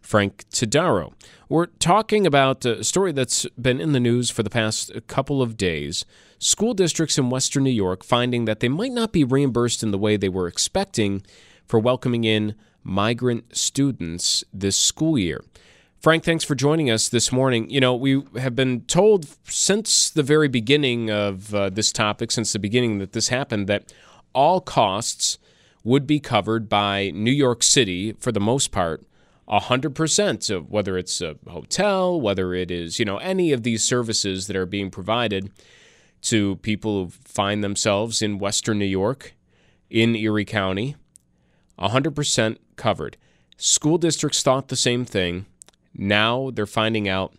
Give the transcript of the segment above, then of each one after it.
Frank Todaro. We're talking about a story that's been in the news for the past couple of days. School districts in Western New York finding that they might not be reimbursed in the way they were expecting for welcoming in migrant students this school year. Frank, thanks for joining us this morning. You know, we have been told since the very beginning of uh, this topic, since the beginning that this happened, that all costs would be covered by New York City for the most part 100% of whether it's a hotel, whether it is, you know, any of these services that are being provided to people who find themselves in Western New York, in Erie County, 100% covered. School districts thought the same thing. Now they're finding out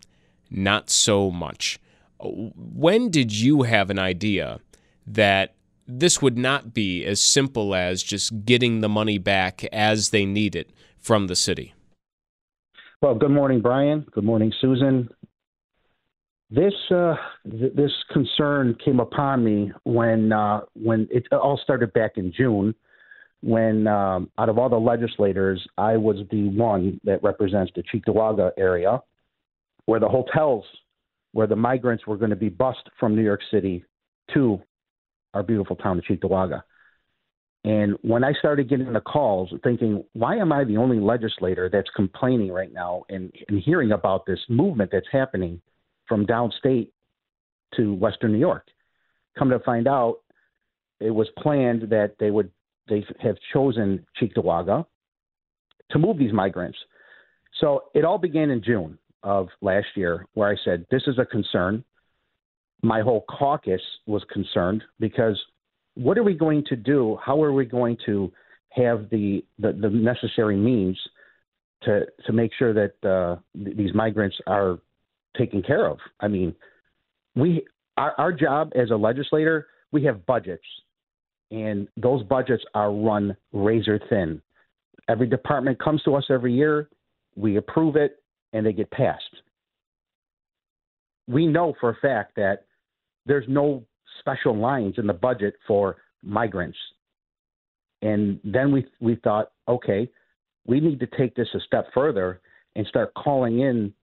not so much. When did you have an idea that this would not be as simple as just getting the money back as they need it from the city? Well, good morning, Brian. Good morning, Susan. This uh, th- this concern came upon me when uh, when it all started back in June. When um, out of all the legislators, I was the one that represents the Cheektowaga area, where the hotels, where the migrants were going to be bused from New York City to our beautiful town of Cheektowaga. And when I started getting the calls, thinking, why am I the only legislator that's complaining right now and, and hearing about this movement that's happening from downstate to Western New York? Come to find out, it was planned that they would they have chosen Cheektowaga to move these migrants. So it all began in June of last year, where I said, This is a concern. My whole caucus was concerned because what are we going to do? How are we going to have the the, the necessary means to to make sure that uh, th- these migrants are taken care of? I mean, we our, our job as a legislator, we have budgets, and those budgets are run razor thin. Every department comes to us every year, we approve it, and they get passed. We know for a fact that there's no special lines in the budget for migrants. And then we we thought, okay, we need to take this a step further and start calling in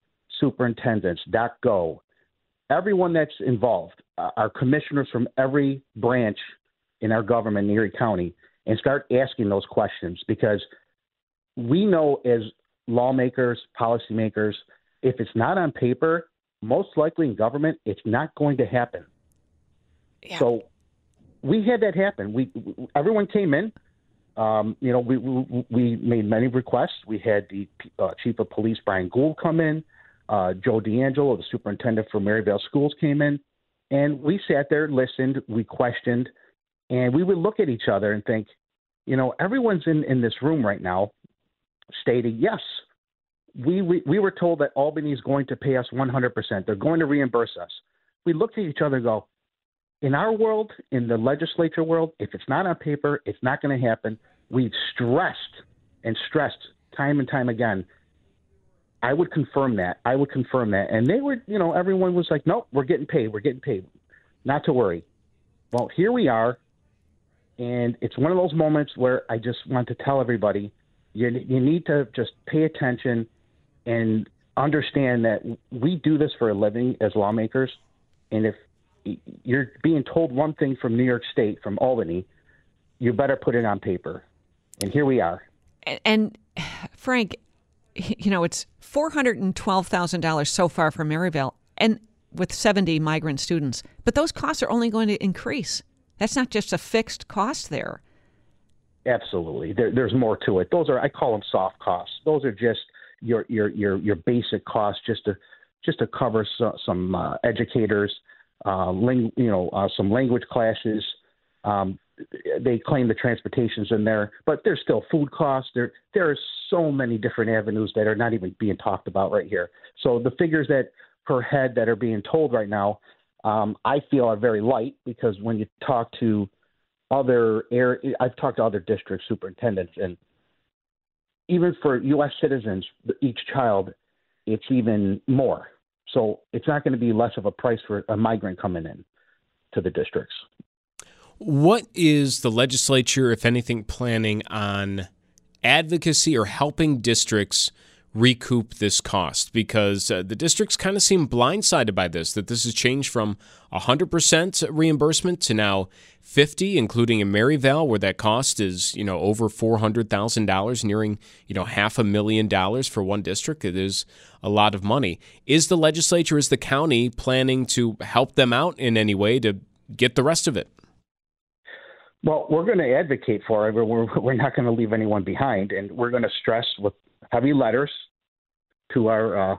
superintendents, DocGo, everyone that's involved, uh, our commissioners from every branch in our government in Erie County, and start asking those questions because we know as lawmakers, policymakers, if it's not on paper, most likely in government, it's not going to happen. So we had that happen. We everyone came in. Um, you know, we, we we made many requests. We had the uh, chief of police Brian Gould come in. Uh, Joe D'Angelo, the superintendent for Maryvale Schools, came in, and we sat there, listened, we questioned, and we would look at each other and think, you know, everyone's in in this room right now, stating yes. We, we we were told that Albany is going to pay us 100%. They're going to reimburse us. We looked at each other and go, in our world, in the legislature world, if it's not on paper, it's not going to happen. We've stressed and stressed time and time again. I would confirm that. I would confirm that. And they were, you know, everyone was like, nope, we're getting paid. We're getting paid. Not to worry. Well, here we are. And it's one of those moments where I just want to tell everybody you, you need to just pay attention and understand that we do this for a living as lawmakers. And if you're being told one thing from New York State, from Albany, you better put it on paper. And here we are. And, and Frank, you know, it's $412,000 so far for Maryvale and with 70 migrant students. But those costs are only going to increase. That's not just a fixed cost there. Absolutely. There, there's more to it. Those are I call them soft costs. Those are just your your your your basic costs just to just to cover so, some uh, educators, uh, ling, you know, uh, some language classes. Um, they claim the transportation's in there, but there's still food costs. There there are so many different avenues that are not even being talked about right here. So the figures that per head that are being told right now, um, I feel are very light because when you talk to other air, I've talked to other district superintendents, and even for U.S. citizens, each child, it's even more. So it's not going to be less of a price for a migrant coming in to the districts. What is the legislature, if anything, planning on advocacy or helping districts recoup this cost? Because uh, the districts kind of seem blindsided by this, that this has changed from 100% reimbursement to now 50, including in Maryvale, where that cost is, you know, over $400,000, nearing, you know, half a million dollars for one district. It is a lot of money. Is the legislature, is the county planning to help them out in any way to get the rest of it? Well, we're going to advocate for it. We're, we're not going to leave anyone behind, and we're going to stress with heavy letters to our uh,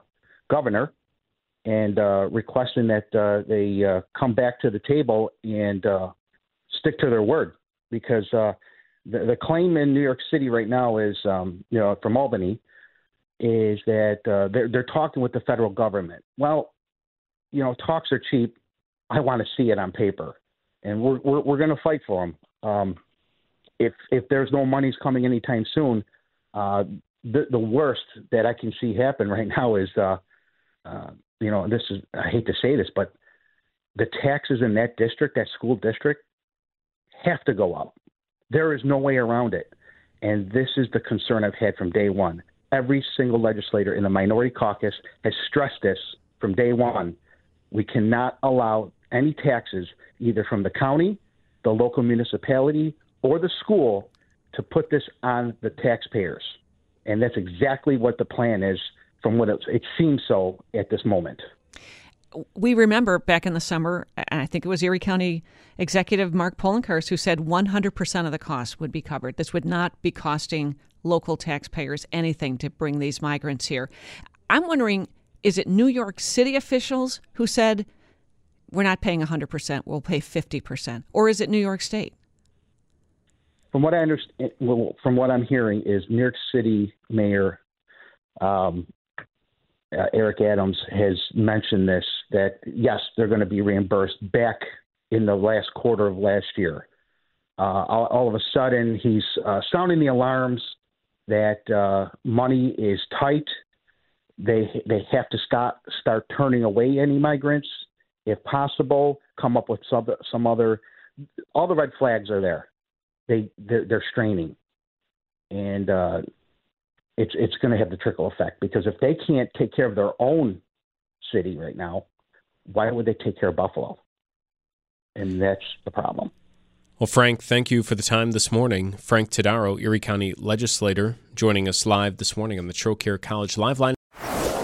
governor and uh, requesting that uh, they uh, come back to the table and uh, stick to their word because uh, the, the claim in New York City right now is, um, you know, from Albany, is that they're they're talking with the federal government. Well, you know, talks are cheap. I want to see it on paper, and we're we're, we're going to fight for them. Um, if if there's no monies coming anytime soon, uh, the the worst that I can see happen right now is, uh, uh, you know, this is I hate to say this, but the taxes in that district, that school district, have to go up. There is no way around it, and this is the concern I've had from day one. Every single legislator in the minority caucus has stressed this from day one. We cannot allow any taxes, either from the county the local municipality or the school to put this on the taxpayers. And that's exactly what the plan is from what it, it seems so at this moment. We remember back in the summer, I think it was Erie County Executive Mark Poloncarz who said 100% of the cost would be covered. This would not be costing local taxpayers anything to bring these migrants here. I'm wondering is it New York City officials who said we're not paying 100%, we'll pay 50%? Or is it New York State? From what I understand, well, from what I'm hearing, is New York City Mayor um, uh, Eric Adams has mentioned this that yes, they're going to be reimbursed back in the last quarter of last year. Uh, all, all, of a sudden, he's uh, sounding the alarms that uh, money is tight. They they have to start start turning away any migrants if possible, come up with some some other. All the red flags are there. They they're, they're straining, and uh, it's it's going to have the trickle effect because if they can't take care of their own city right now, why would they take care of Buffalo? And that's the problem. Well, Frank, thank you for the time this morning. Frank Todaro, Erie County legislator, joining us live this morning on the Trocaire College Live Line.